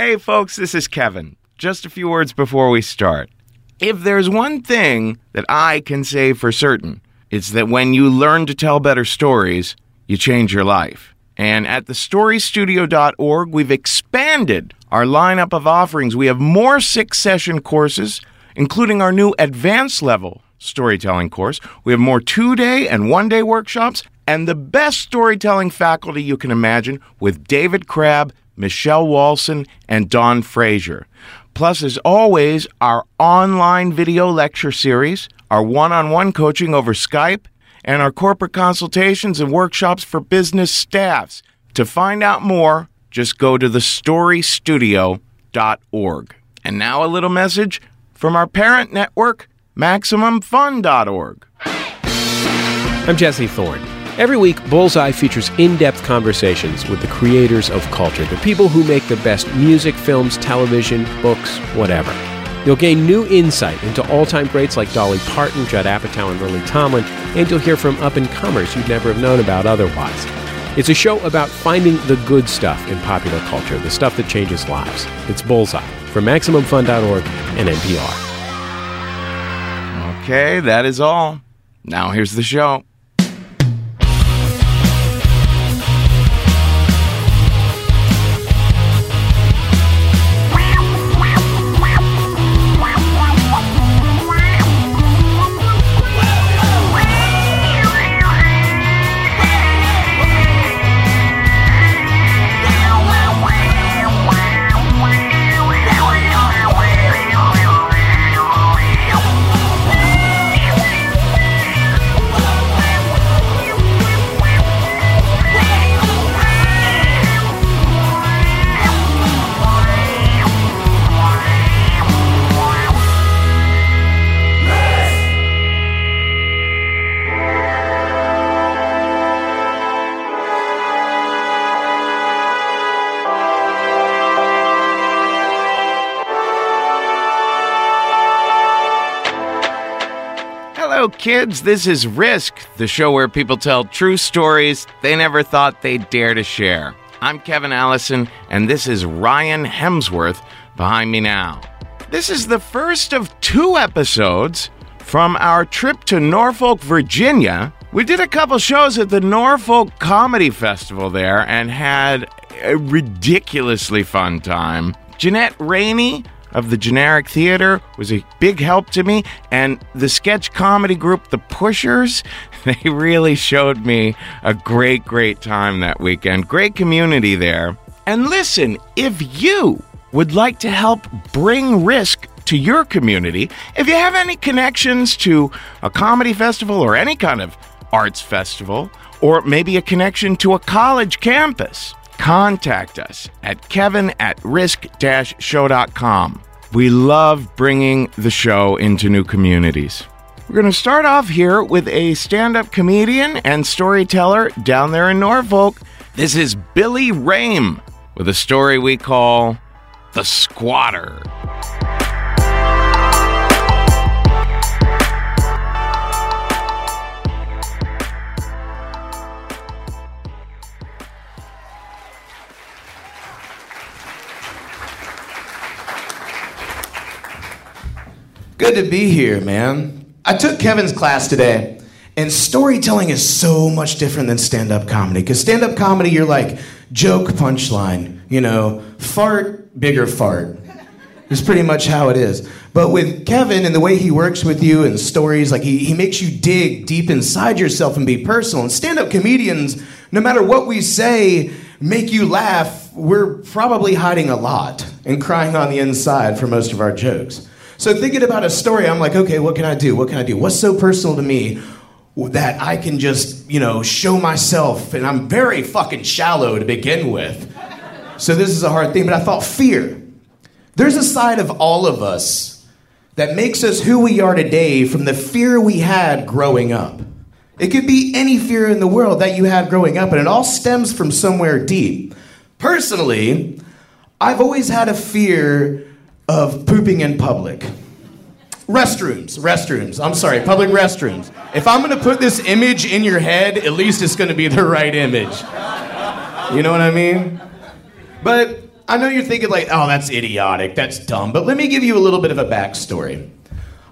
Hey, folks, this is Kevin. Just a few words before we start. If there's one thing that I can say for certain, it's that when you learn to tell better stories, you change your life. And at thestorystudio.org, we've expanded our lineup of offerings. We have more six session courses, including our new advanced level storytelling course. We have more two day and one day workshops, and the best storytelling faculty you can imagine with David Crabb, Michelle Walson, and Don Frazier. Plus, as always, our online video lecture series, our one on one coaching over Skype, and our corporate consultations and workshops for business staffs. To find out more, just go to thestorystudio.org. And now a little message from our parent network, MaximumFun.org. I'm Jesse Thorne. Every week, Bullseye features in depth conversations with the creators of culture, the people who make the best music, films, television, books, whatever. You'll gain new insight into all time greats like Dolly Parton, Judd Apatow, and Lily Tomlin, and you'll hear from up and comers you'd never have known about otherwise. It's a show about finding the good stuff in popular culture, the stuff that changes lives. It's Bullseye from MaximumFun.org and NPR. Okay, that is all. Now here's the show. Kids. This is Risk, the show where people tell true stories they never thought they'd dare to share. I'm Kevin Allison, and this is Ryan Hemsworth behind me now. This is the first of two episodes from our trip to Norfolk, Virginia. We did a couple shows at the Norfolk Comedy Festival there and had a ridiculously fun time. Jeanette Rainey of the Generic Theater was a big help to me, and the sketch comedy group, The Pushers, they really showed me a great, great time that weekend. Great community there. And listen, if you would like to help bring risk to your community, if you have any connections to a comedy festival or any kind of arts festival, or maybe a connection to a college campus, contact us at kevin at risk-show.com. We love bringing the show into new communities. We're going to start off here with a stand up comedian and storyteller down there in Norfolk. This is Billy Rame with a story we call The Squatter. Good to be here, man. I took Kevin's class today, and storytelling is so much different than stand up comedy. Because stand up comedy, you're like, joke, punchline, you know, fart, bigger fart. It's pretty much how it is. But with Kevin and the way he works with you and stories, like he, he makes you dig deep inside yourself and be personal. And stand up comedians, no matter what we say, make you laugh, we're probably hiding a lot and crying on the inside for most of our jokes. So thinking about a story, I'm like, okay, what can I do? What can I do? What's so personal to me that I can just, you know, show myself? And I'm very fucking shallow to begin with. So this is a hard thing, but I thought fear. There's a side of all of us that makes us who we are today from the fear we had growing up. It could be any fear in the world that you had growing up, and it all stems from somewhere deep. Personally, I've always had a fear of pooping in public. Restrooms, restrooms. I'm sorry, public restrooms. If I'm gonna put this image in your head, at least it's gonna be the right image. You know what I mean? But I know you're thinking, like, oh, that's idiotic, that's dumb. But let me give you a little bit of a backstory.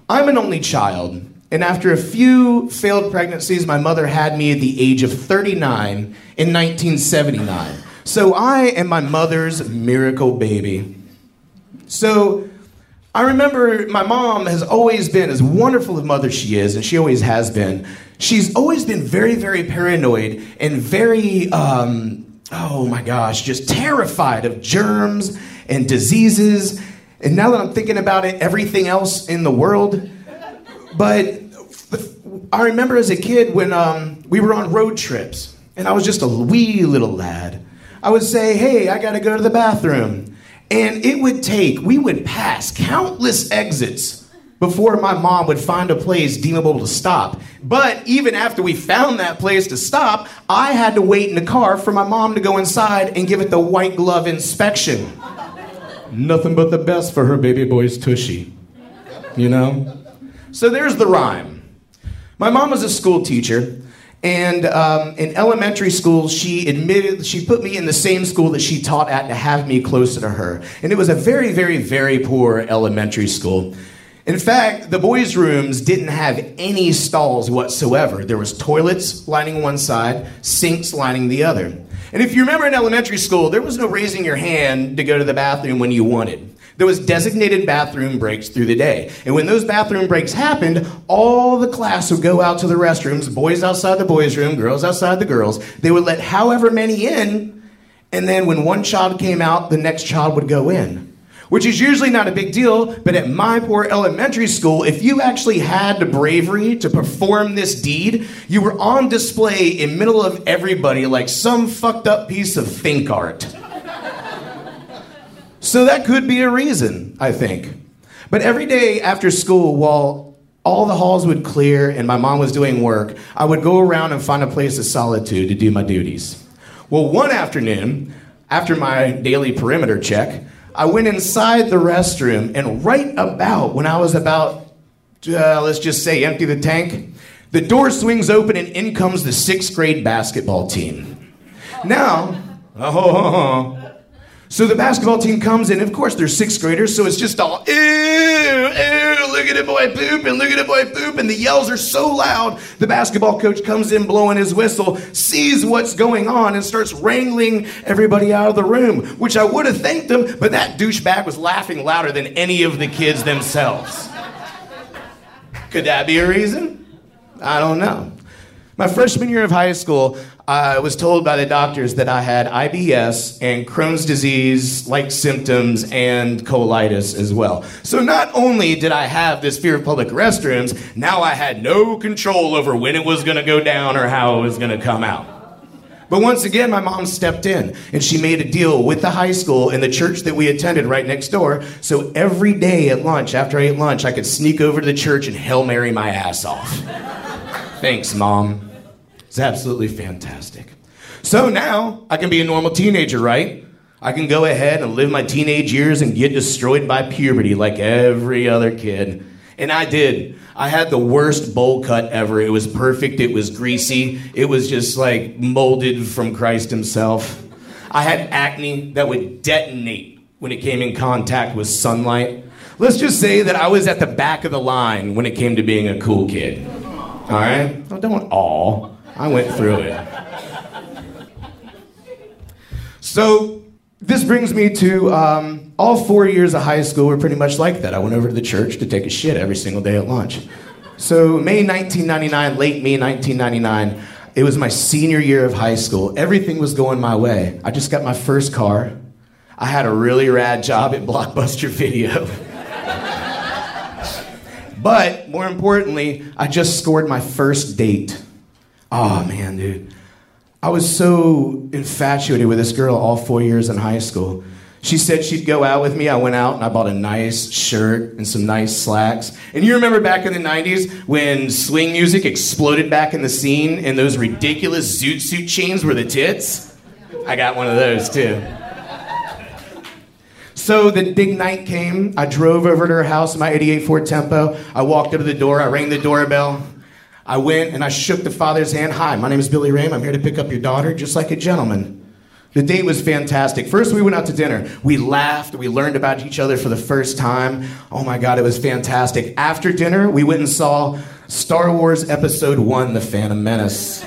I'm an only child, and after a few failed pregnancies, my mother had me at the age of 39 in 1979. So I am my mother's miracle baby. So I remember my mom has always been, as wonderful a mother she is, and she always has been, she's always been very, very paranoid and very, um, oh my gosh, just terrified of germs and diseases. And now that I'm thinking about it, everything else in the world. But I remember as a kid when um, we were on road trips, and I was just a wee little lad. I would say, hey, I gotta go to the bathroom. And it would take, we would pass countless exits before my mom would find a place deemable to stop. But even after we found that place to stop, I had to wait in the car for my mom to go inside and give it the white glove inspection. Nothing but the best for her baby boy's tushy. You know? So there's the rhyme. My mom was a school teacher, and um, in elementary school, she admitted, she put me in the same school that she taught at to have me closer to her. And it was a very, very, very poor elementary school. In fact, the boys' rooms didn't have any stalls whatsoever. There was toilets lining one side, sinks lining the other. And if you remember in elementary school, there was no raising your hand to go to the bathroom when you wanted. There was designated bathroom breaks through the day. And when those bathroom breaks happened, all the class would go out to the restrooms, boys outside the boys' room, girls outside the girls. They would let however many in, and then when one child came out, the next child would go in. Which is usually not a big deal, but at my poor elementary school, if you actually had the bravery to perform this deed, you were on display in middle of everybody like some fucked up piece of think art. So that could be a reason, I think. But every day after school, while all the halls would clear and my mom was doing work, I would go around and find a place of solitude to do my duties. Well, one afternoon, after my daily perimeter check, I went inside the restroom, and right about when I was about, uh, let's just say, empty the tank, the door swings open and in comes the sixth grade basketball team. Now, oh, so the basketball team comes in, of course they're sixth graders, so it's just all, ew, ew, look at the boy poop, and look at the boy poop, And the yells are so loud, the basketball coach comes in blowing his whistle, sees what's going on, and starts wrangling everybody out of the room, which I would have thanked him, but that douchebag was laughing louder than any of the kids themselves. Could that be a reason? I don't know. My freshman year of high school, I was told by the doctors that I had IBS and Crohn's disease like symptoms and colitis as well. So not only did I have this fear of public restrooms, now I had no control over when it was going to go down or how it was going to come out. But once again, my mom stepped in and she made a deal with the high school and the church that we attended right next door. So every day at lunch, after I ate lunch, I could sneak over to the church and Hail Mary my ass off. Thanks, mom. It's absolutely fantastic. So now I can be a normal teenager, right? I can go ahead and live my teenage years and get destroyed by puberty like every other kid. And I did. I had the worst bowl cut ever. It was perfect, it was greasy, it was just like molded from Christ Himself. I had acne that would detonate when it came in contact with sunlight. Let's just say that I was at the back of the line when it came to being a cool kid. All right? Oh, don't all. I went through it. So, this brings me to um, all four years of high school were pretty much like that. I went over to the church to take a shit every single day at lunch. So, May 1999, late May 1999, it was my senior year of high school. Everything was going my way. I just got my first car. I had a really rad job at Blockbuster Video. but more importantly, I just scored my first date. Oh man, dude. I was so infatuated with this girl all four years in high school. She said she'd go out with me. I went out and I bought a nice shirt and some nice slacks. And you remember back in the 90s when swing music exploded back in the scene and those ridiculous zoot suit chains were the tits? I got one of those too. So the big night came. I drove over to her house in my 88 Ford Tempo. I walked up to the door. I rang the doorbell. I went and I shook the father's hand. Hi, my name is Billy Rame. I'm here to pick up your daughter, just like a gentleman. The date was fantastic. First, we went out to dinner. We laughed. We learned about each other for the first time. Oh my God, it was fantastic. After dinner, we went and saw Star Wars Episode 1 The Phantom Menace.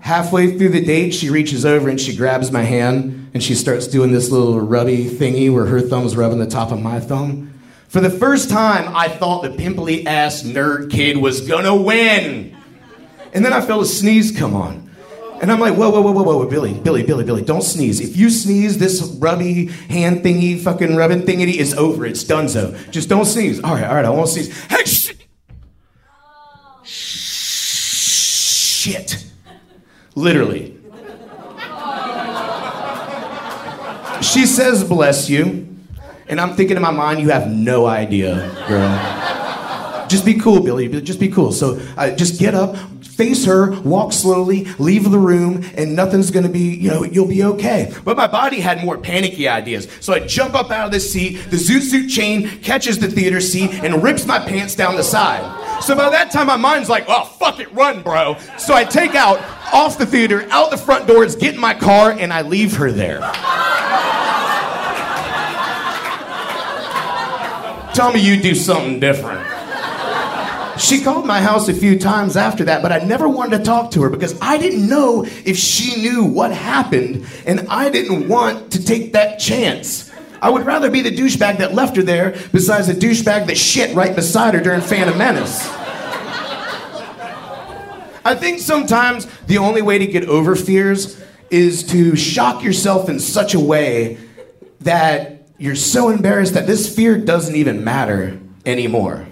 Halfway through the date, she reaches over and she grabs my hand and she starts doing this little rubby thingy where her thumb's rubbing the top of my thumb. For the first time, I thought the pimply ass nerd kid was gonna win. And then I felt a sneeze come on. And I'm like, whoa, whoa, whoa, whoa, whoa, Billy, Billy, Billy, Billy, don't sneeze. If you sneeze, this rubby hand thingy, fucking rubbing thingy is over. It's donezo. Just don't sneeze. All right, all right, I won't sneeze. Hey, shit. Shit. Literally. She says, bless you. And I'm thinking in my mind, you have no idea, girl. just be cool, Billy. Just be cool. So uh, just get up, face her, walk slowly, leave the room, and nothing's gonna be, you know, you'll be okay. But my body had more panicky ideas. So I jump up out of the seat, the zoot suit chain catches the theater seat and rips my pants down the side. So by that time, my mind's like, oh, fuck it, run, bro. So I take out off the theater, out the front doors, get in my car, and I leave her there. Tell me you do something different. She called my house a few times after that, but I never wanted to talk to her because I didn't know if she knew what happened, and I didn't want to take that chance. I would rather be the douchebag that left her there besides the douchebag that shit right beside her during Phantom Menace. I think sometimes the only way to get over fears is to shock yourself in such a way that you're so embarrassed that this fear doesn't even matter anymore.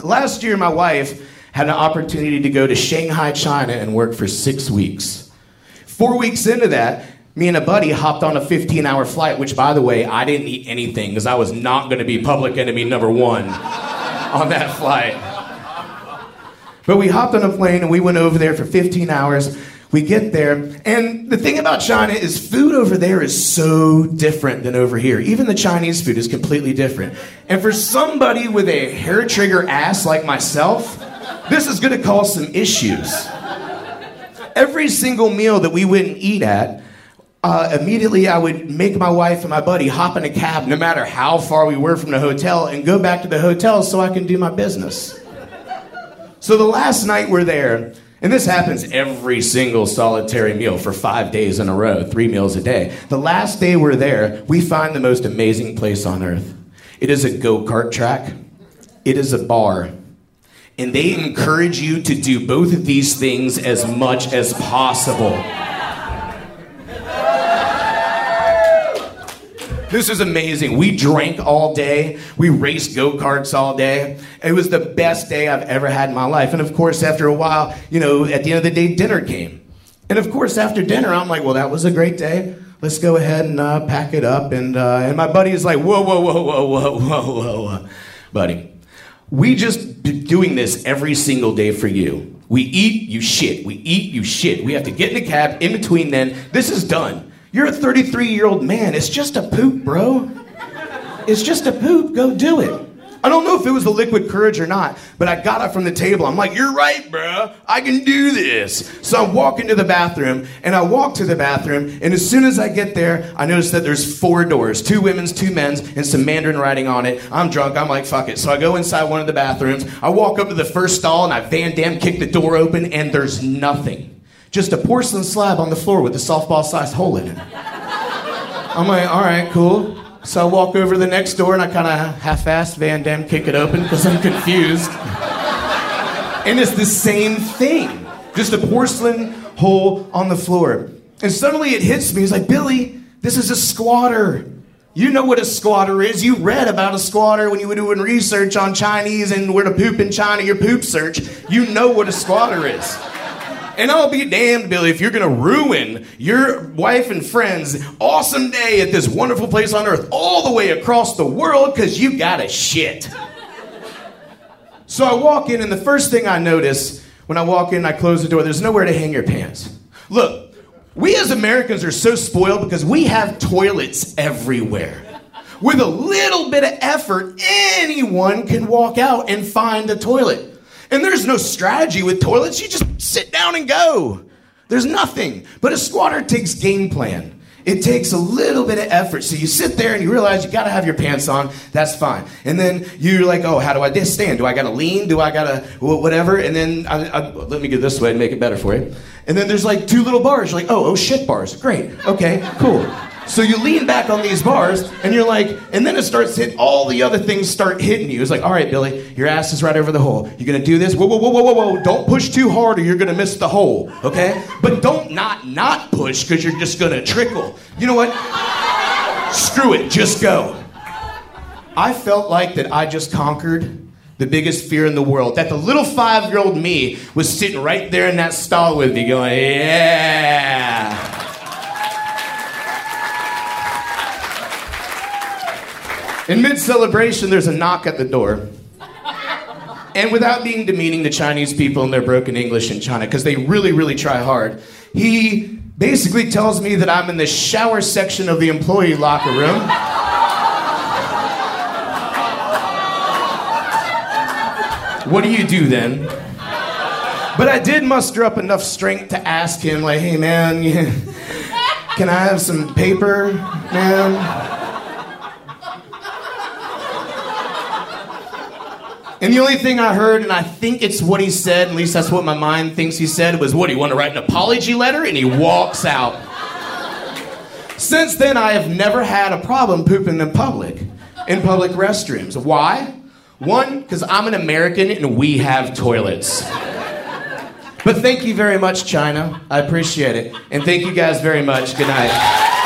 Last year, my wife had an opportunity to go to Shanghai, China, and work for six weeks. Four weeks into that, me and a buddy hopped on a 15 hour flight, which, by the way, I didn't eat anything because I was not going to be public enemy number one on that flight. But we hopped on a plane and we went over there for 15 hours. We get there, and the thing about China is food over there is so different than over here. Even the Chinese food is completely different. And for somebody with a hair trigger ass like myself, this is gonna cause some issues. Every single meal that we wouldn't eat at, uh, immediately I would make my wife and my buddy hop in a cab, no matter how far we were from the hotel, and go back to the hotel so I can do my business. So the last night we're there, and this happens every single solitary meal for five days in a row, three meals a day. The last day we're there, we find the most amazing place on earth. It is a go kart track, it is a bar. And they encourage you to do both of these things as much as possible. This is amazing. We drank all day. We raced go karts all day. It was the best day I've ever had in my life. And of course, after a while, you know, at the end of the day, dinner came. And of course, after dinner, I'm like, well, that was a great day. Let's go ahead and uh, pack it up. And, uh, and my buddy is like, whoa, whoa, whoa, whoa, whoa, whoa, whoa, whoa. Buddy, we just be doing this every single day for you. We eat, you shit. We eat, you shit. We have to get in the cab. In between, then, this is done. You're a 33 year old man. It's just a poop, bro. It's just a poop. Go do it. I don't know if it was the liquid courage or not, but I got up from the table. I'm like, You're right, bro. I can do this. So I walk into the bathroom, and I walk to the bathroom, and as soon as I get there, I notice that there's four doors two women's, two men's, and some Mandarin writing on it. I'm drunk. I'm like, Fuck it. So I go inside one of the bathrooms. I walk up to the first stall, and I Van Damme kick the door open, and there's nothing. Just a porcelain slab on the floor with a softball sized hole in it. I'm like, All right, cool. So I walk over the next door and I kind of half-assed Van Damme kick it open because I'm confused. and it's the same thing, just a porcelain hole on the floor. And suddenly it hits me. It's like, Billy, this is a squatter. You know what a squatter is. You read about a squatter when you were doing research on Chinese and where to poop in China, your poop search. You know what a squatter is. And I'll be damned, Billy, if you're gonna ruin your wife and friends' awesome day at this wonderful place on earth all the way across the world because you got a shit. So I walk in, and the first thing I notice when I walk in, I close the door, there's nowhere to hang your pants. Look, we as Americans are so spoiled because we have toilets everywhere. With a little bit of effort, anyone can walk out and find a toilet. And there's no strategy with toilets. You just sit down and go. There's nothing. But a squatter takes game plan. It takes a little bit of effort. So you sit there and you realize you got to have your pants on. That's fine. And then you're like, oh, how do I stand? Do I got to lean? Do I got to whatever? And then I, I, let me get this way and make it better for you. And then there's like two little bars. You're like, oh, oh shit bars. Great. Okay, cool. So you lean back on these bars and you're like, and then it starts hitting, all the other things start hitting you. It's like, all right, Billy, your ass is right over the hole. You're gonna do this. Whoa, whoa, whoa, whoa, whoa, whoa. Don't push too hard or you're gonna miss the hole, okay? But don't not not push because you're just gonna trickle. You know what? Screw it, just go. I felt like that I just conquered the biggest fear in the world. That the little five year old me was sitting right there in that stall with me going, yeah. In mid celebration, there's a knock at the door. And without being demeaning to Chinese people and their broken English in China, because they really, really try hard, he basically tells me that I'm in the shower section of the employee locker room. what do you do then? But I did muster up enough strength to ask him, like, hey man, can I have some paper, man? And the only thing I heard, and I think it's what he said, at least that's what my mind thinks he said, was, What, do you want to write an apology letter? And he walks out. Since then, I have never had a problem pooping in public, in public restrooms. Why? One, because I'm an American and we have toilets. But thank you very much, China. I appreciate it. And thank you guys very much. Good night.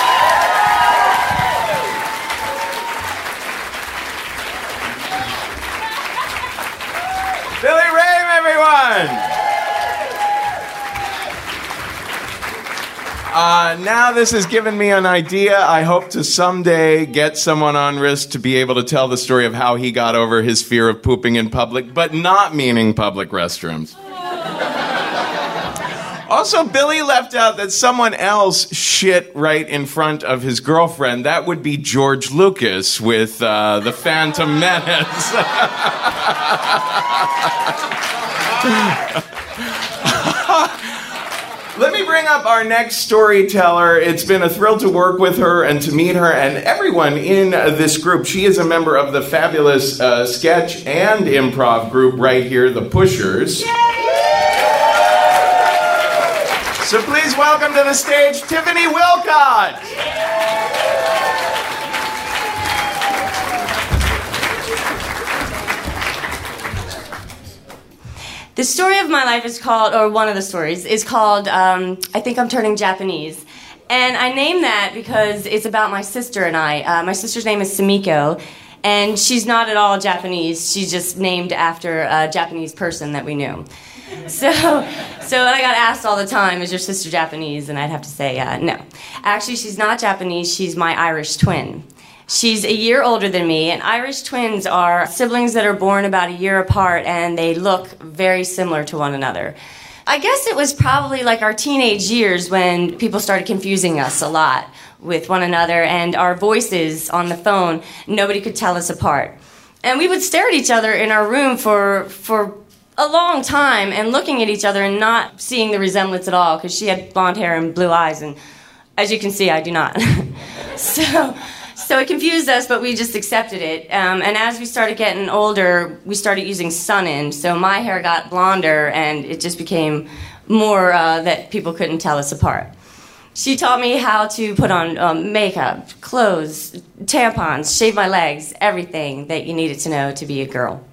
Uh, now this has given me an idea. I hope to someday get someone on risk to be able to tell the story of how he got over his fear of pooping in public, but not meaning public restrooms. Also, Billy left out that someone else shit right in front of his girlfriend. That would be George Lucas with uh, The Phantom Menace. Let me bring up our next storyteller. It's been a thrill to work with her and to meet her and everyone in this group. She is a member of the fabulous uh, sketch and improv group right here, The Pushers. Yay! So please welcome to the stage Tiffany Wilcott. The story of my life is called, or one of the stories, is called um, I Think I'm Turning Japanese. And I name that because it's about my sister and I. Uh, my sister's name is Samiko, and she's not at all Japanese. She's just named after a Japanese person that we knew. So, so I got asked all the time, "Is your sister Japanese?" And I'd have to say, uh, "No." Actually, she's not Japanese. She's my Irish twin. She's a year older than me, and Irish twins are siblings that are born about a year apart and they look very similar to one another. I guess it was probably like our teenage years when people started confusing us a lot with one another and our voices on the phone, nobody could tell us apart. And we would stare at each other in our room for, for a long time and looking at each other and not seeing the resemblance at all because she had blonde hair and blue eyes, and as you can see, I do not. so, so it confused us, but we just accepted it. Um, and as we started getting older, we started using sun-in. So my hair got blonder, and it just became more uh, that people couldn't tell us apart. She taught me how to put on um, makeup, clothes, tampons, shave my legs, everything that you needed to know to be a girl.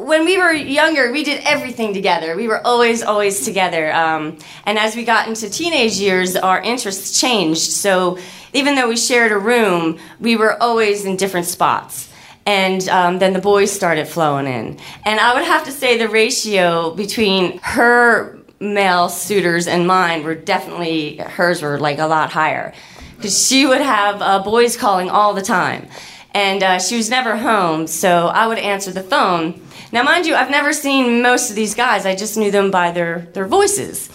When we were younger, we did everything together. We were always, always together. Um, and as we got into teenage years, our interests changed. So even though we shared a room, we were always in different spots. And um, then the boys started flowing in. And I would have to say the ratio between her male suitors and mine were definitely hers were like a lot higher because she would have uh, boys calling all the time and uh, she was never home so i would answer the phone. Now mind you i've never seen most of these guys. I just knew them by their, their voices.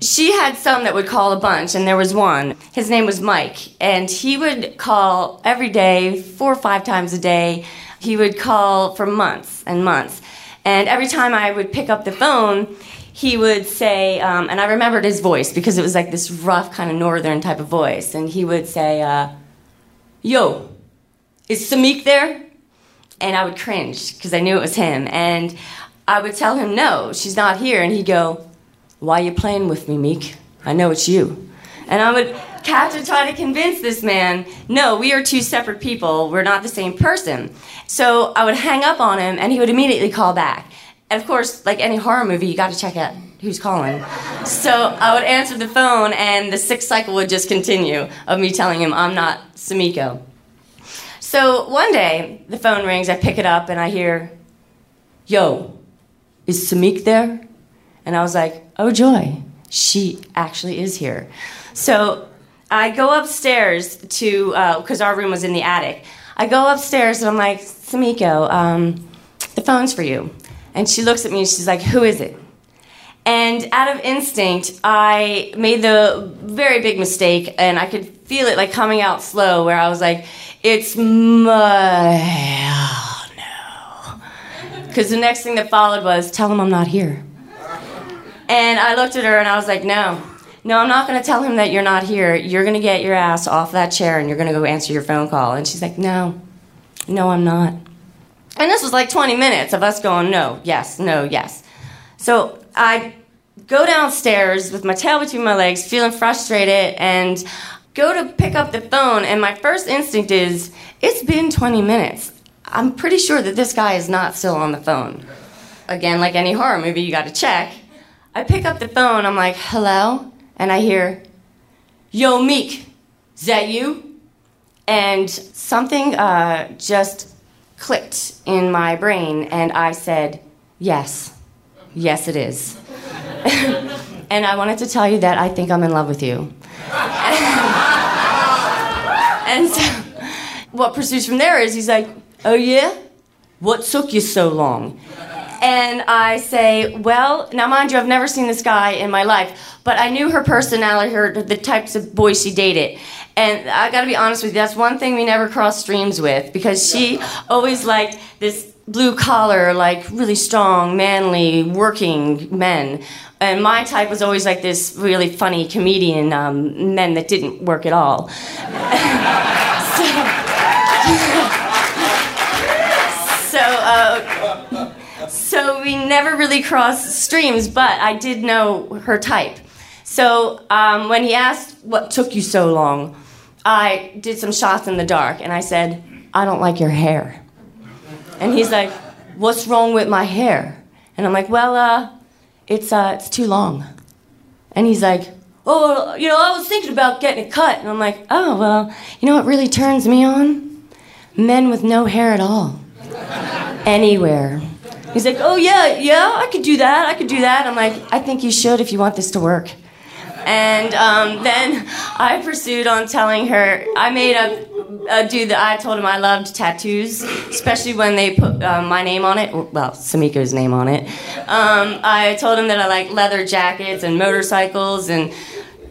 She had some that would call a bunch and there was one. His name was mike and he would call every day four or five times a day. He would call for months and months. And every time i would pick up the phone he would say, um, and I remembered his voice because it was like this rough, kind of northern type of voice. And he would say, uh, Yo, is Samik there? And I would cringe because I knew it was him. And I would tell him, No, she's not here. And he'd go, Why are you playing with me, Meek? I know it's you. And I would have to try to convince this man, no, we are two separate people. We're not the same person. So I would hang up on him, and he would immediately call back. And of course, like any horror movie, you got to check out who's calling. So I would answer the phone, and the sixth cycle would just continue of me telling him I'm not Samiko. So one day, the phone rings, I pick it up, and I hear, Yo, is Samik there? And I was like, Oh, joy, she actually is here. So I go upstairs to, because uh, our room was in the attic. I go upstairs, and I'm like, Samiko, um, the phone's for you. And she looks at me and she's like, Who is it? And out of instinct, I made the very big mistake, and I could feel it like coming out slow, where I was like, It's my. Oh no. Because the next thing that followed was, Tell him I'm not here. And I looked at her and I was like, No. No, I'm not going to tell him that you're not here. You're going to get your ass off that chair and you're going to go answer your phone call. And she's like, No. No, I'm not. And this was like 20 minutes of us going, no, yes, no, yes. So I go downstairs with my tail between my legs, feeling frustrated, and go to pick up the phone. And my first instinct is, it's been 20 minutes. I'm pretty sure that this guy is not still on the phone. Again, like any horror movie, you gotta check. I pick up the phone, I'm like, hello? And I hear, yo, Meek, is that you? And something uh, just clicked in my brain, and I said, Yes, yes, it is. and I wanted to tell you that I think I'm in love with you. and so, what pursues from there is he's like, Oh, yeah? What took you so long? And I say, Well, now mind you, I've never seen this guy in my life, but I knew her personality, her, the types of boys she dated. And I gotta be honest with you, that's one thing we never crossed streams with because she always liked this blue collar, like really strong, manly, working men. And my type was always like this really funny comedian um, men that didn't work at all. so, so, uh, so we never really crossed streams, but I did know her type. So um, when he asked what took you so long, I did some shots in the dark and I said, I don't like your hair. And he's like, What's wrong with my hair? And I'm like, Well, uh, it's, uh, it's too long. And he's like, Oh, you know, I was thinking about getting it cut. And I'm like, Oh, well, you know what really turns me on? Men with no hair at all. Anywhere. He's like, Oh, yeah, yeah, I could do that. I could do that. I'm like, I think you should if you want this to work. And um, then I pursued on telling her, I made a, a dude that I told him I loved tattoos, especially when they put uh, my name on it, well, Samiko's name on it. Um, I told him that I like leather jackets and motorcycles, and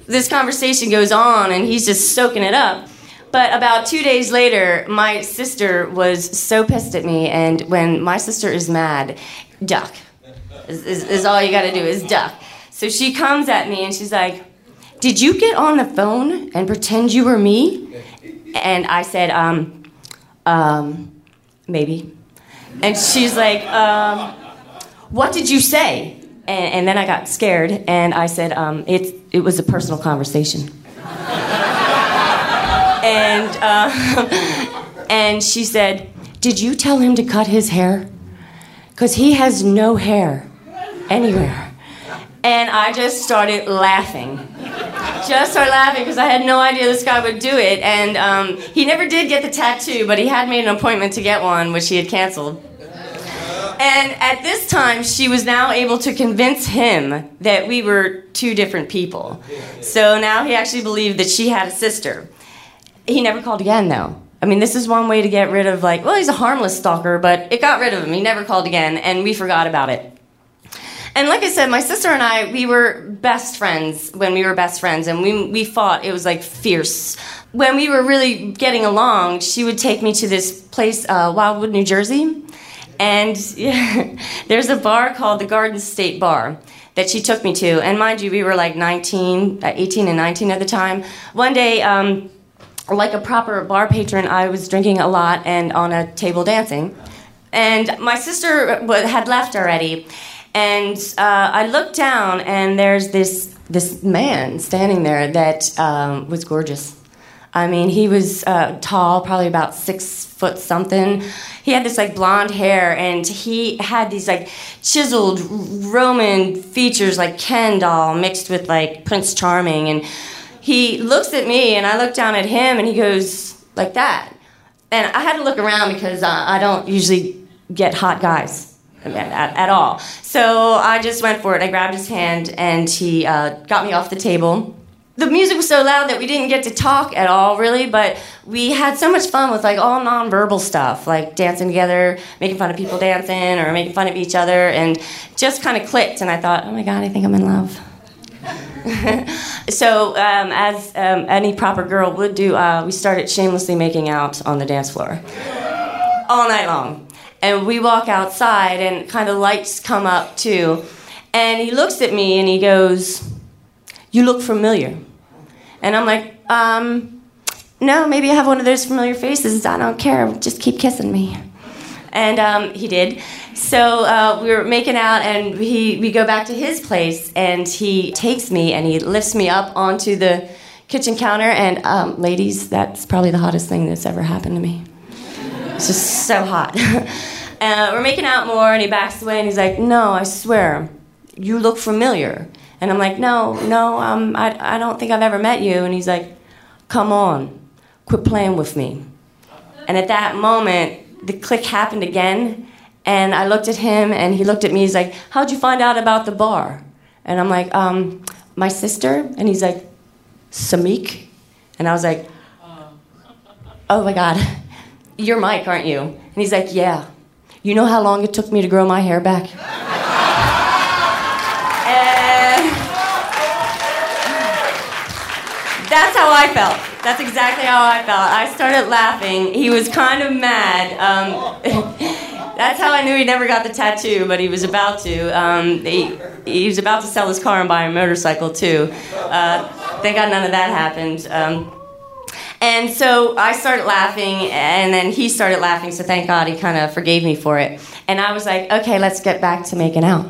this conversation goes on, and he's just soaking it up. But about two days later, my sister was so pissed at me, and when my sister is mad, duck is, is, is all you gotta do is duck. So she comes at me and she's like, Did you get on the phone and pretend you were me? And I said, Um, um, maybe. And she's like, um, What did you say? And, and then I got scared and I said, um, it, it was a personal conversation and uh, and she said, "Did you tell him to cut his hair? Because he has no hair anywhere." And I just started laughing. Just started laughing because I had no idea this guy would do it. And um, he never did get the tattoo, but he had made an appointment to get one, which he had canceled. And at this time, she was now able to convince him that we were two different people. So now he actually believed that she had a sister. He never called again, though. I mean, this is one way to get rid of, like, well, he's a harmless stalker, but it got rid of him. He never called again, and we forgot about it. And like I said, my sister and I, we were best friends when we were best friends, and we, we fought. It was like fierce. When we were really getting along, she would take me to this place, uh, Wildwood, New Jersey. And yeah, there's a bar called the Garden State Bar that she took me to. And mind you, we were like 19, uh, 18 and 19 at the time. One day, um, like a proper bar patron, I was drinking a lot and on a table dancing. And my sister had left already. And uh, I looked down, and there's this, this man standing there that um, was gorgeous. I mean, he was uh, tall, probably about six foot something. He had this like blonde hair, and he had these like chiseled Roman features, like Ken doll mixed with like Prince Charming. And he looks at me, and I look down at him, and he goes like that. And I had to look around because uh, I don't usually get hot guys at, at, all. So I just went for it. I grabbed his hand, and he uh, got me off the table the music was so loud that we didn't get to talk at all really but we had so much fun with like all nonverbal stuff like dancing together making fun of people dancing or making fun of each other and just kind of clicked and i thought oh my god i think i'm in love so um, as um, any proper girl would do uh, we started shamelessly making out on the dance floor all night long and we walk outside and kind of lights come up too and he looks at me and he goes you look familiar and I'm like, um, no, maybe I have one of those familiar faces. I don't care. Just keep kissing me. And um, he did. So uh, we were making out, and he, we go back to his place, and he takes me and he lifts me up onto the kitchen counter. And um, ladies, that's probably the hottest thing that's ever happened to me. It's just so hot. uh, we're making out more, and he backs away, and he's like, "No, I swear, you look familiar." And I'm like, no, no, um, I, I don't think I've ever met you. And he's like, come on, quit playing with me. And at that moment, the click happened again. And I looked at him and he looked at me. He's like, how'd you find out about the bar? And I'm like, um, my sister. And he's like, Samik. And I was like, oh my God, you're Mike, aren't you? And he's like, yeah. You know how long it took me to grow my hair back? that's how I felt. That's exactly how I felt. I started laughing. He was kind of mad. Um, that's how I knew he never got the tattoo, but he was about to. Um, he, he, was about to sell his car and buy a motorcycle too. Uh, thank God none of that happened. Um, and so I started laughing, and then he started laughing. So thank God he kind of forgave me for it. And I was like, okay, let's get back to making out.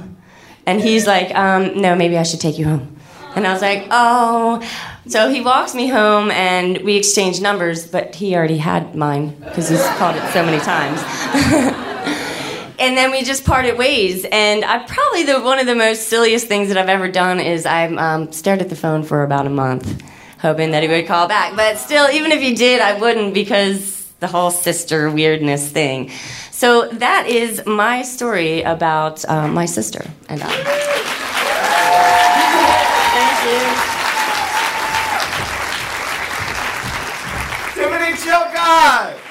And he's like, um, no, maybe I should take you home. And I was like, oh. So he walks me home and we exchange numbers, but he already had mine because he's called it so many times. and then we just parted ways. And I probably the one of the most silliest things that I've ever done is I um, stared at the phone for about a month, hoping that he would call back. But still, even if he did, I wouldn't because the whole sister weirdness thing. So that is my story about uh, my sister and I. Thank you. Tiffany Wilcott!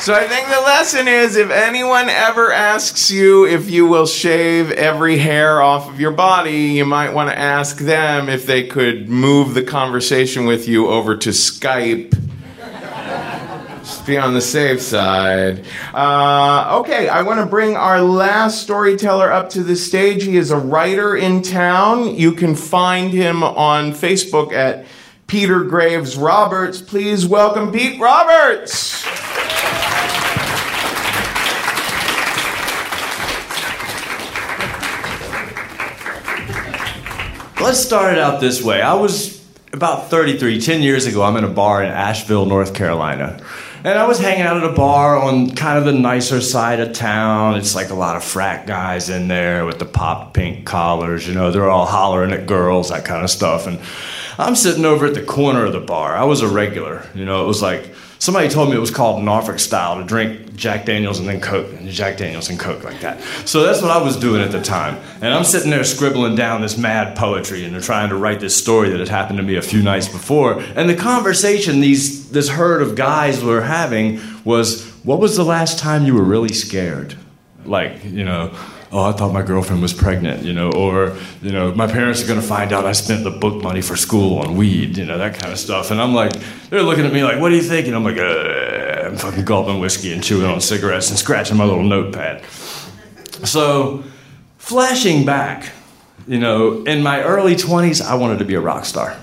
So I think the lesson is if anyone ever asks you if you will shave every hair off of your body, you might want to ask them if they could move the conversation with you over to Skype. Just be on the safe side. Uh, okay, I want to bring our last storyteller up to the stage. He is a writer in town. You can find him on Facebook at Peter Graves Roberts. Please welcome Pete Roberts. Let's start it out this way. I was about 33, 10 years ago. I'm in a bar in Asheville, North Carolina. And I was hanging out at a bar on kind of the nicer side of town. It's like a lot of frat guys in there with the pop pink collars, you know, they're all hollering at girls, that kind of stuff. And I'm sitting over at the corner of the bar. I was a regular, you know, it was like somebody told me it was called Norfolk style to drink Jack Daniels and then Coke, and Jack Daniels and Coke like that. So that's what I was doing at the time. And I'm sitting there scribbling down this mad poetry and trying to write this story that had happened to me a few nights before. And the conversation these this herd of guys were having was, "What was the last time you were really scared?" Like, you know, oh, I thought my girlfriend was pregnant, you know, or, you know, my parents are going to find out I spent the book money for school on weed, you know, that kind of stuff. And I'm like, they're looking at me like, what do you think? And I'm like, uh, I'm fucking gulping whiskey and chewing on cigarettes and scratching my little notepad. So, flashing back, you know, in my early 20s, I wanted to be a rock star.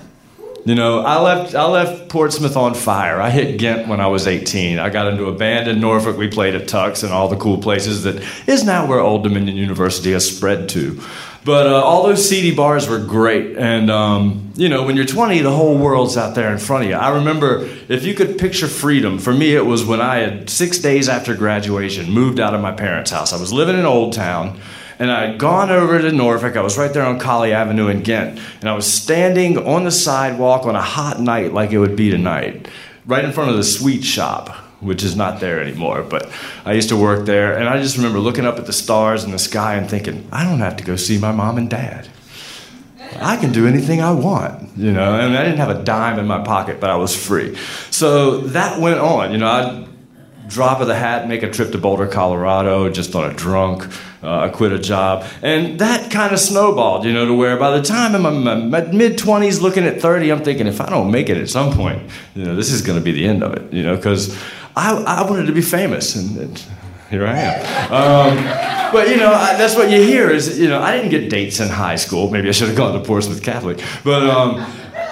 You know, I left I left Portsmouth on fire. I hit Ghent when I was 18. I got into a band in Norfolk. We played at Tux and all the cool places that is now where Old Dominion University has spread to. But uh, all those seedy bars were great. And, um, you know, when you're 20, the whole world's out there in front of you. I remember if you could picture freedom, for me, it was when I had six days after graduation moved out of my parents' house. I was living in Old Town and I had gone over to Norfolk. I was right there on Colley Avenue in Ghent, and I was standing on the sidewalk on a hot night like it would be tonight, right in front of the sweet shop, which is not there anymore. But I used to work there, and I just remember looking up at the stars and the sky and thinking, I don't have to go see my mom and dad. I can do anything I want, you know. And I didn't have a dime in my pocket, but I was free. So that went on, you know. I'd drop of the hat, make a trip to Boulder, Colorado, just on a drunk. Uh, I quit a job. And that kind of snowballed, you know, to where by the time I'm in my, mid 20s, looking at 30, I'm thinking, if I don't make it at some point, you know, this is going to be the end of it, you know, because I, I wanted to be famous. And, and here I am. Um, but, you know, I, that's what you hear is, you know, I didn't get dates in high school. Maybe I should have gone to Portsmouth Catholic. But, um,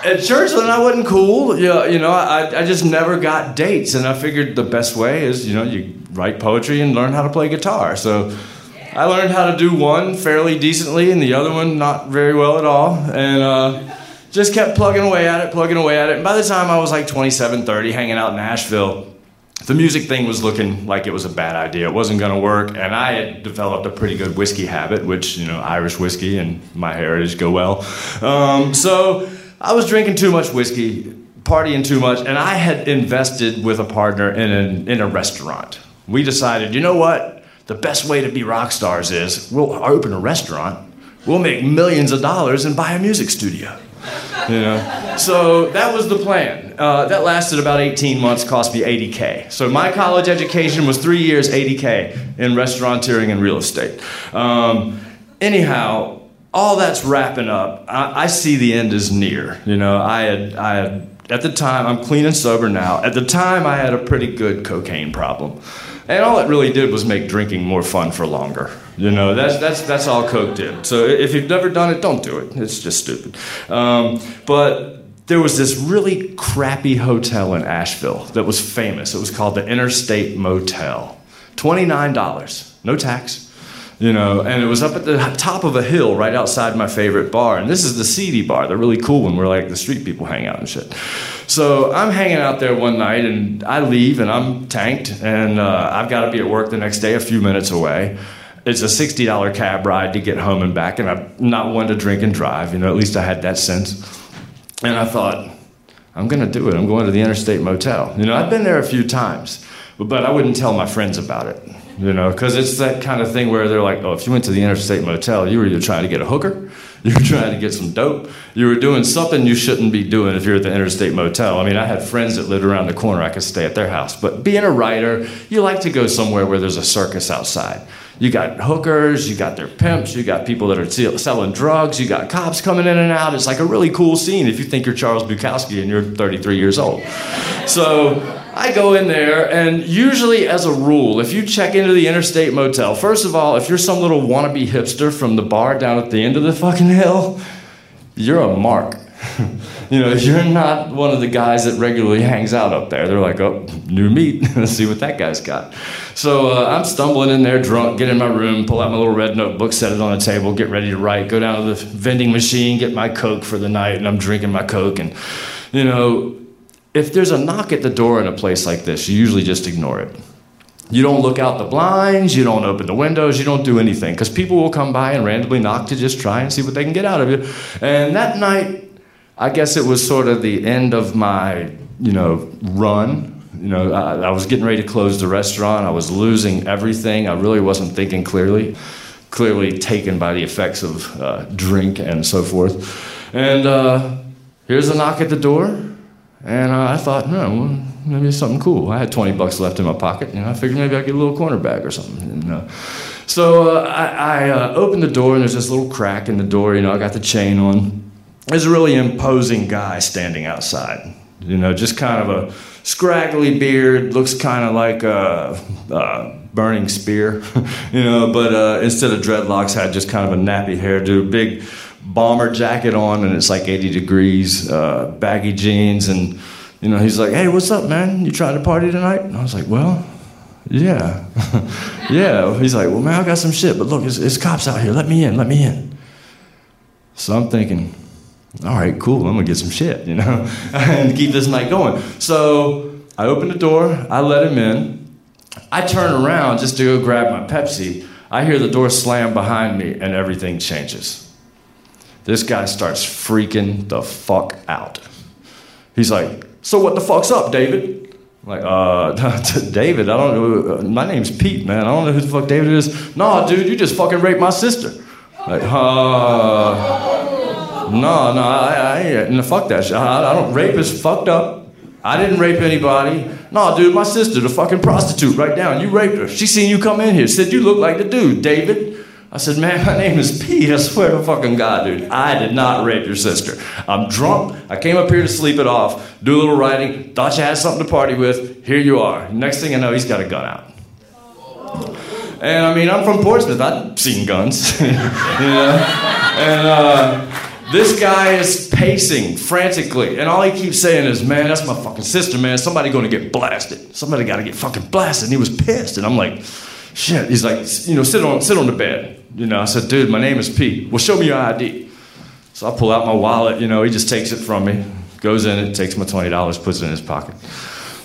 at Churchland, I wasn't cool. You know, you know I, I just never got dates, and I figured the best way is, you know, you write poetry and learn how to play guitar. So I learned how to do one fairly decently, and the other one not very well at all, and uh, just kept plugging away at it, plugging away at it. And by the time I was like 27, 30, hanging out in Nashville, the music thing was looking like it was a bad idea. It wasn't going to work, and I had developed a pretty good whiskey habit, which you know, Irish whiskey and my heritage go well. Um, so I was drinking too much whiskey, partying too much, and I had invested with a partner in, in a restaurant. We decided, you know what? The best way to be rock stars is we'll open a restaurant, we'll make millions of dollars, and buy a music studio. You know, so that was the plan. Uh, that lasted about 18 months, cost me 80k. So my college education was three years, 80k in restaurateuring and real estate. Um, anyhow, all that's wrapping up. I, I, see the end is near. You know, I had, I had, at the time, I'm clean and sober now. At the time, I had a pretty good cocaine problem. And all it really did was make drinking more fun for longer. You know, that's, that's, that's all Coke did. So if you've never done it, don't do it. It's just stupid. Um, but there was this really crappy hotel in Asheville that was famous. It was called the Interstate Motel. $29, no tax, you know, and it was up at the top of a hill right outside my favorite bar. And this is the seedy bar, the really cool one where like the street people hang out and shit. So I'm hanging out there one night and I leave and I'm tanked and uh, I've got to be at work the next day a few minutes away. It's a $60 cab ride to get home and back, and I'm not one to drink and drive, you know, at least I had that sense. And I thought, I'm going to do it. I'm going to the Interstate Motel. You know, I've been there a few times, but I wouldn't tell my friends about it you know, because it's that kind of thing where they're like, oh, if you went to the Interstate Motel, you were either trying to get a hooker You were trying to get some dope. You were doing something you shouldn't be doing if you're at the Interstate Motel. I mean, I had friends that lived around the corner. I could stay at their house. But being a writer, you like to go somewhere where there's a circus outside. You got hookers, you got their pimps, you got people that are selling drugs, you got cops coming in and out. It's like a really cool scene if you think you're Charles Bukowski and you're 33 years old. So I go in there, and usually, as a rule, if you check into the Interstate Motel, first of all, if you're some little wannabe hipster from the bar down at the end of the fucking hill, you're a mark. you know, you're not one of the guys that regularly hangs out up there. They're like, oh, new meat. Let's see what that guy's got. So uh, I'm stumbling in there drunk, get in my room, pull out my little red notebook, set it on the table, get ready to write, go down to the vending machine, get my Coke for the night, and I'm drinking my Coke. And, you know, if there's a knock at the door in a place like this, you usually just ignore it. You don't look out the blinds, you don't open the windows, you don't do anything because people will come by and randomly knock to just try and see what they can get out of you. And that night, I guess it was sort of the end of my, you know, run. You know, I, I, was getting ready to close the restaurant. I was losing everything. I really wasn't thinking clearly, clearly taken by the effects of uh, drink and so forth. And uh, here's a knock at the door, and uh, I thought, no, well, maybe it's something cool. I had 20 bucks left in my pocket. You know, I figured maybe I'd get a little corner bag or something. And, uh, so uh, I, I uh, opened the door, and there's this little crack in the door. You know, I got the chain on there's a really imposing guy standing outside. You know, just kind of a scraggly beard, looks kind of like a, a, burning spear, you know, but uh, instead of dreadlocks, had just kind of a nappy hairdo, big bomber jacket on, and it's like 80 degrees, uh, baggy jeans, and you know, he's like, "Hey, what's up, man? You trying to party tonight?" And I was like, "Well." Yeah, yeah. He's like, well, man, I got some shit, but look, it's, it's cops out here. Let me in, let me in. So I'm thinking, all right, cool, I'm gonna get some shit, you know, and keep this night going. So I open the door, I let him in. I turn around just to go grab my Pepsi. I hear the door slam behind me, and everything changes. This guy starts freaking the fuck out. He's like, So what the fuck's up, David? I'm like, uh, David, I don't know. My name's Pete, man. I don't know who the fuck David is. Nah, dude, you just fucking raped my sister. Like, uh, no, no, I, I, no, fuck that shit. I, I don't. Rape is fucked up. I didn't rape anybody. No, dude, my sister, the fucking prostitute, right down. You raped her. She seen you come in here. Said you look like the dude, David. I said, man, my name is Pete. I swear to fucking God, dude. I did not rape your sister. I'm drunk. I came up here to sleep it off, do a little writing. Thought you had something to party with. Here you are. Next thing I know, he's got a gun out. And I mean, I'm from Portsmouth. I've seen guns, you know. And uh, this guy is pacing frantically, and all he keeps saying is, "Man, that's my fucking sister, man. Somebody gonna get blasted. Somebody gotta get fucking blasted." And he was pissed, and I'm like, "Shit." He's like, "You know, sit on, sit on the bed." You know, I said, "Dude, my name is Pete. Well, show me your ID." So I pull out my wallet. You know, he just takes it from me, goes in it, takes my twenty dollars, puts it in his pocket,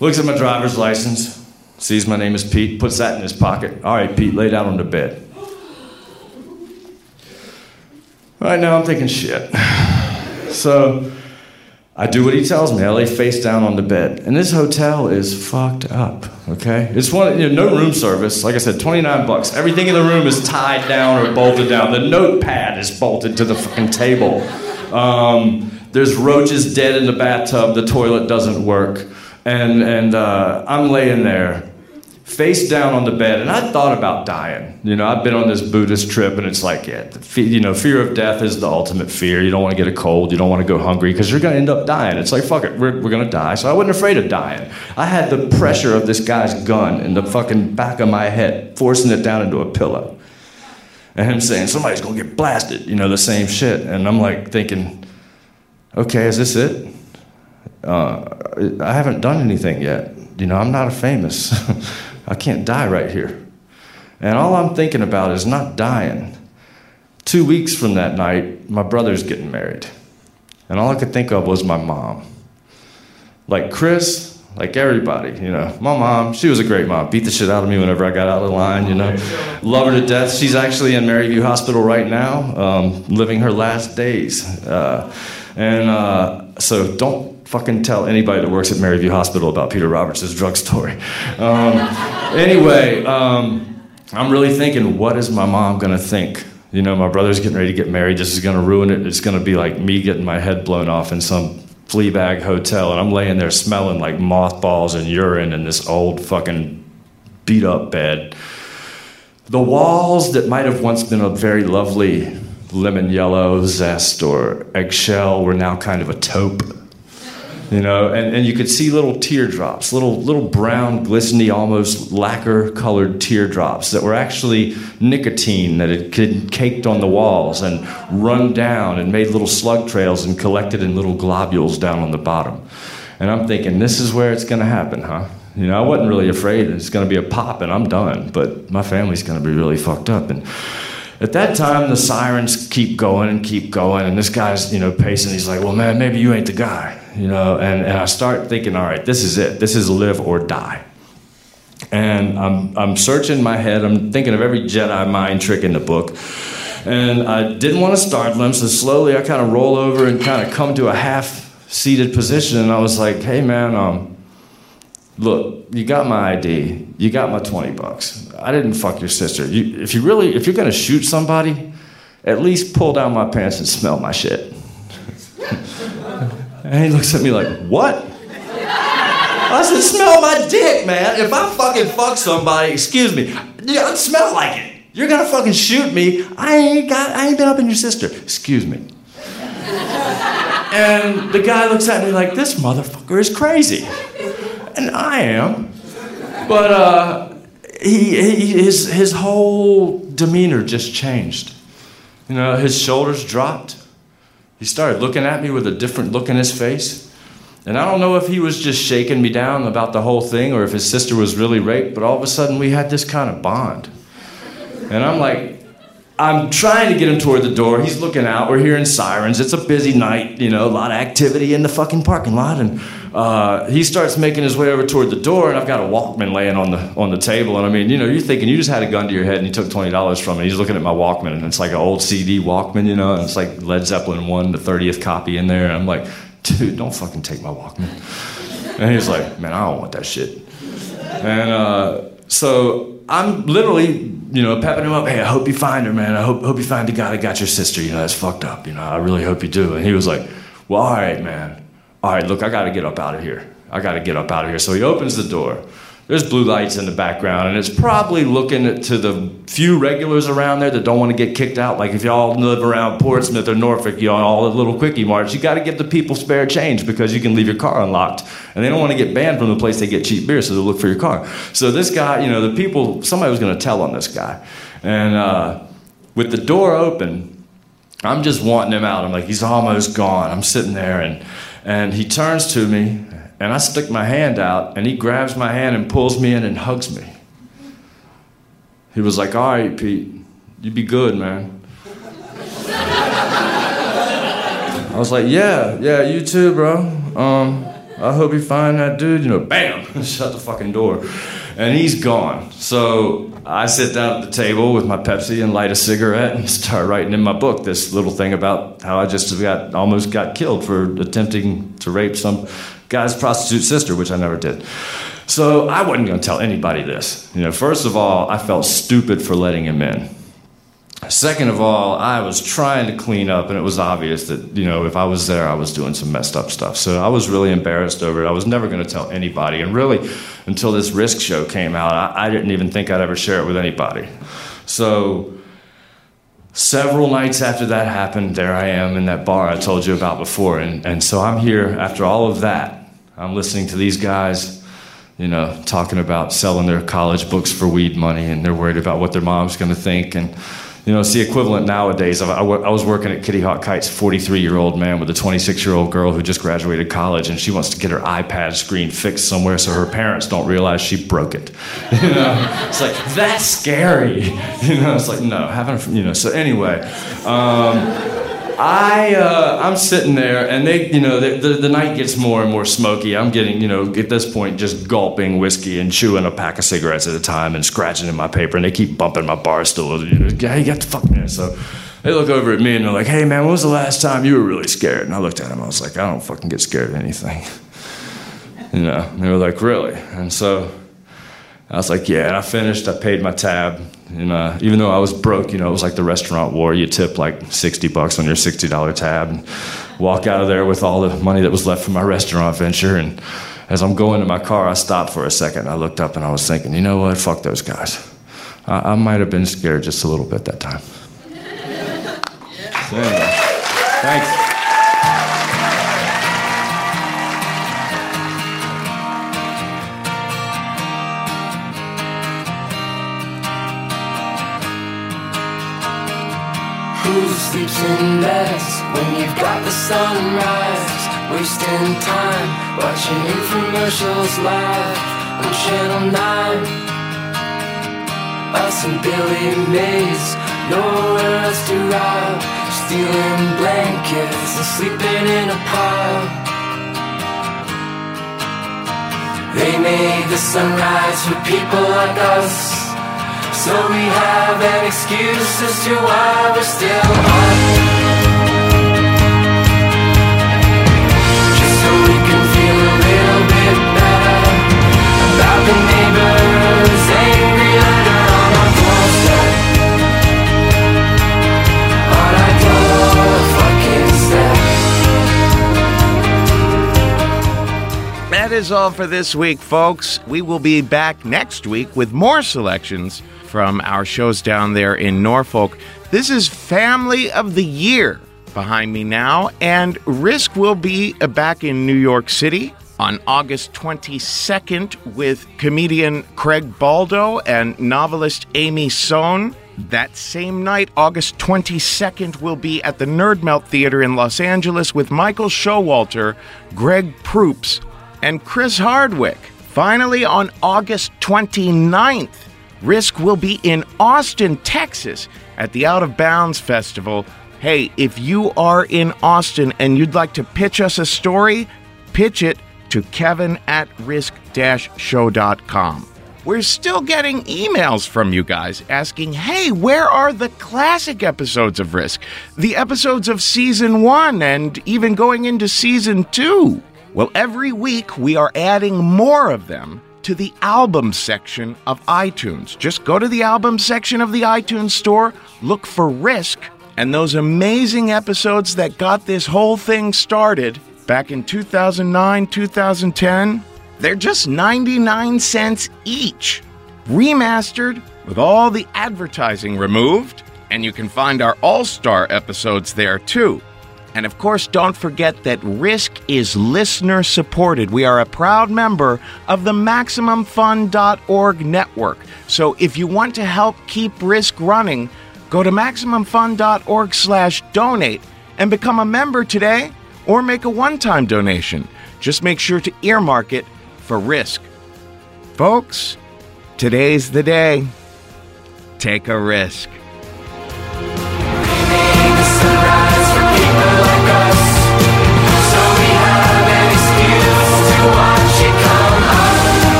looks at my driver's license, sees my name is Pete, puts that in his pocket. All right, Pete, lay down on the bed. Right now, I'm thinking shit. So I do what he tells me. I lay face down on the bed. And this hotel is fucked up, okay? It's one, you know, no room service. Like I said, 29 bucks. Everything in the room is tied down or bolted down. The notepad is bolted to the fucking table. Um, there's roaches dead in the bathtub. The toilet doesn't work. And, and uh, I'm laying there face down on the bed, and I thought about dying. You know, I've been on this Buddhist trip, and it's like, yeah, you know, fear of death is the ultimate fear. You don't want to get a cold, you don't want to go hungry, because you're going to end up dying. It's like, fuck it, we're, we're going to die. So I wasn't afraid of dying. I had the pressure of this guy's gun in the fucking back of my head, forcing it down into a pillow. And him saying, somebody's going to get blasted, you know, the same shit. And I'm like thinking, okay, is this it? Uh, I haven't done anything yet. You know, I'm not a famous. I can't die right here. And all I'm thinking about is not dying. Two weeks from that night, my brother's getting married. And all I could think of was my mom. Like Chris, like everybody, you know. My mom, she was a great mom. Beat the shit out of me whenever I got out of line, you know. Love her to death. She's actually in Maryview Hospital right now, um, living her last days. Uh, and uh, so don't fucking tell anybody that works at Maryview Hospital about Peter Roberts' drug story. Um, anyway, um, I'm really thinking, what is my mom gonna think? You know, my brother's getting ready to get married. This is to ruin it. It's to be like me getting my head blown off in some flea bag hotel, and I'm laying there smelling like mothballs and urine in this old fucking beat up bed. The walls that might have once been a very lovely lemon yellow zest or eggshell were now kind of a taupe you know, and, and you could see little teardrops, little little brown, glistening, almost lacquer colored teardrops that were actually nicotine that had caked on the walls and run down and made little slug trails and collected in little globules down on the bottom. And I'm thinking, this is where it's going to happen, huh? You know, I wasn't really afraid it's going to be a pop and I'm done, but my family's going to be really fucked up. And at that time, the sirens keep going and keep going, and this guy's, you know, pacing. He's like, well, man, maybe you ain't the guy you know, and, and I start thinking, all right, this is it. This is live or die. And I'm, I'm searching my head. I'm thinking of every Jedi mind trick in the book. And I didn't want to startle him, so slowly I kind of roll over and kind of come to a half seated position. And I was like, hey, man, um, look, you got my ID. You got my 20 bucks. I didn't fuck your sister. You, if you really, if you're going to shoot somebody, at least pull down my pants and smell my shit. And he looks at me like, what? I said, smell my dick, man. If I fucking fuck somebody, excuse me, yeah, it smell like it. You're gonna fucking shoot me. I ain't got I ain't been up in your sister. Excuse me. and the guy looks at me like, this motherfucker is crazy. And I am. But uh, he, he, his, his whole demeanor just changed. You know, his shoulders dropped. He started looking at me with a different look in his face. And I don't know if he was just shaking me down about the whole thing or if his sister was really raped, but all of a sudden we had this kind of bond. And I'm like, I'm trying to get him toward the door. He's looking out. We're hearing sirens. It's a busy night, you know, a lot of activity in the fucking parking lot. And uh, he starts making his way over toward the door, and I've got a Walkman laying on the on the table. And I mean, you know, you're thinking you just had a gun to your head, and he took twenty dollars from it. He's looking at my Walkman, and it's like an old CD Walkman, you know, and it's like Led Zeppelin one, the thirtieth copy in there. And I'm like, dude, don't fucking take my Walkman. And he's like, man, I don't want that shit. And uh, so I'm literally, you know, pepping him up. Hey, I hope you find her, man. I hope hope you find the guy that got your sister. You know, that's fucked up. You know, I really hope you do. And he was like, well, all right, man all right, look, I got to get up out of here. I got to get up out of here. So he opens the door. There's blue lights in the background, and it's probably looking to the few regulars around there that don't want to get kicked out. Like if y'all live around Portsmouth or Norfolk, know, all the little quickie marts, you got to give the people spare change because you can leave your car unlocked, and they don't want to get banned from the place they get cheap beer, so they'll look for your car. So this guy, you know, the people, somebody was going to tell on this guy, and uh, with the door open, I'm just wanting him out. I'm like, he's almost gone. I'm sitting there and and he turns to me, and I stick my hand out, and he grabs my hand and pulls me in and hugs me. He was like, All right, Pete, you be good, man. I was like, Yeah, yeah, you too, bro. Um, I hope you find that dude. You know, bam, shut the fucking door. And he's gone. So I sit down at the table with my Pepsi and light a cigarette and start writing in my book this little thing about how I just got almost got killed for attempting to rape some guy's prostitute sister, which I never did. So I wasn't going to tell anybody this. You know, first of all, I felt stupid for letting him in. Second of all, I was trying to clean up, and it was obvious that, you know, if I was there, I was doing some messed up stuff. So I was really embarrassed over it. I was never going to tell anybody. And really, until this Risk show came out, I, I didn't even think I'd ever share it with anybody. So several nights after that happened, there I am in that bar I told you about before. And, and so I'm here after all of that. I'm listening to these guys, you know, talking about selling their college books for weed money, and they're worried about what their mom's going to think. And you know, it's the equivalent nowadays. I, I was working at Kitty Hawk Kite's 43 year old man with a 26 year old girl who just graduated college and she wants to get her iPad screen fixed somewhere so her parents don't realize she broke it. You know, it's like, that's scary. You know, it's like, no, having, you know, so anyway. Um, I uh, I'm sitting there, and they, you know, the, the, the, night gets more and more smoky. I'm getting, you know, at this point, just gulping whiskey and chewing a pack of cigarettes at a time and scratching in my paper, and they keep bumping my bar stool. You know, hey, get the fuck there. So they look over at me and they're like, "Hey, man, when was the last time you were really scared?" And I looked at them. I was like, "I don't fucking get scared of anything." you know, they were like, "Really?" And so I was like, yeah. And I finished. I paid my tab. And uh, even though I was broke, you know, it was like the restaurant war. You tip like 60 bucks on your $60 tab and walk out of there with all the money that was left from my restaurant venture. And as I'm going to my car, I stopped for a second. I looked up and I was thinking, you know what? Fuck those guys. I, I might have been scared just a little bit that time. So anyway, thanks. Sleeps in beds when you've got the sunrise? Wasting time watching infomercials live on Channel 9. Us and Billy Mays, nowhere else to rob. Stealing blankets and sleeping in a pile. They made the sunrise for people like us. So we have an excuse as to why we're still on. Just so we can feel a little bit better about the neighbors angry letter on our doorstep. On our door fucking step. That is all for this week, folks. We will be back next week with more selections from our shows down there in Norfolk. This is Family of the Year behind me now, and Risk will be back in New York City on August 22nd with comedian Craig Baldo and novelist Amy Sohn. That same night, August 22nd, will be at the Nerd Melt Theater in Los Angeles with Michael Showalter, Greg Proops, and Chris Hardwick. Finally, on August 29th, Risk will be in Austin, Texas at the Out of Bounds Festival. Hey, if you are in Austin and you'd like to pitch us a story, pitch it to kevin at risk show.com. We're still getting emails from you guys asking, hey, where are the classic episodes of Risk? The episodes of season one and even going into season two. Well, every week we are adding more of them to the album section of iTunes. Just go to the album section of the iTunes store, look for Risk, and those amazing episodes that got this whole thing started back in 2009, 2010, they're just 99 cents each. Remastered with all the advertising removed, and you can find our All Star episodes there too. And of course, don't forget that Risk is listener supported. We are a proud member of the MaximumFun.org network. So if you want to help keep Risk running, go to MaximumFun.org slash donate and become a member today or make a one-time donation. Just make sure to earmark it for Risk. Folks, today's the day. Take a risk.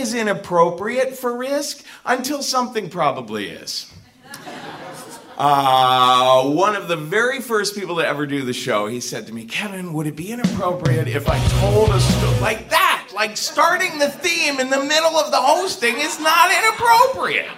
Is inappropriate for risk until something probably is. Uh, one of the very first people to ever do the show, he said to me, Kevin, would it be inappropriate if I told a story like that? Like starting the theme in the middle of the hosting is not inappropriate.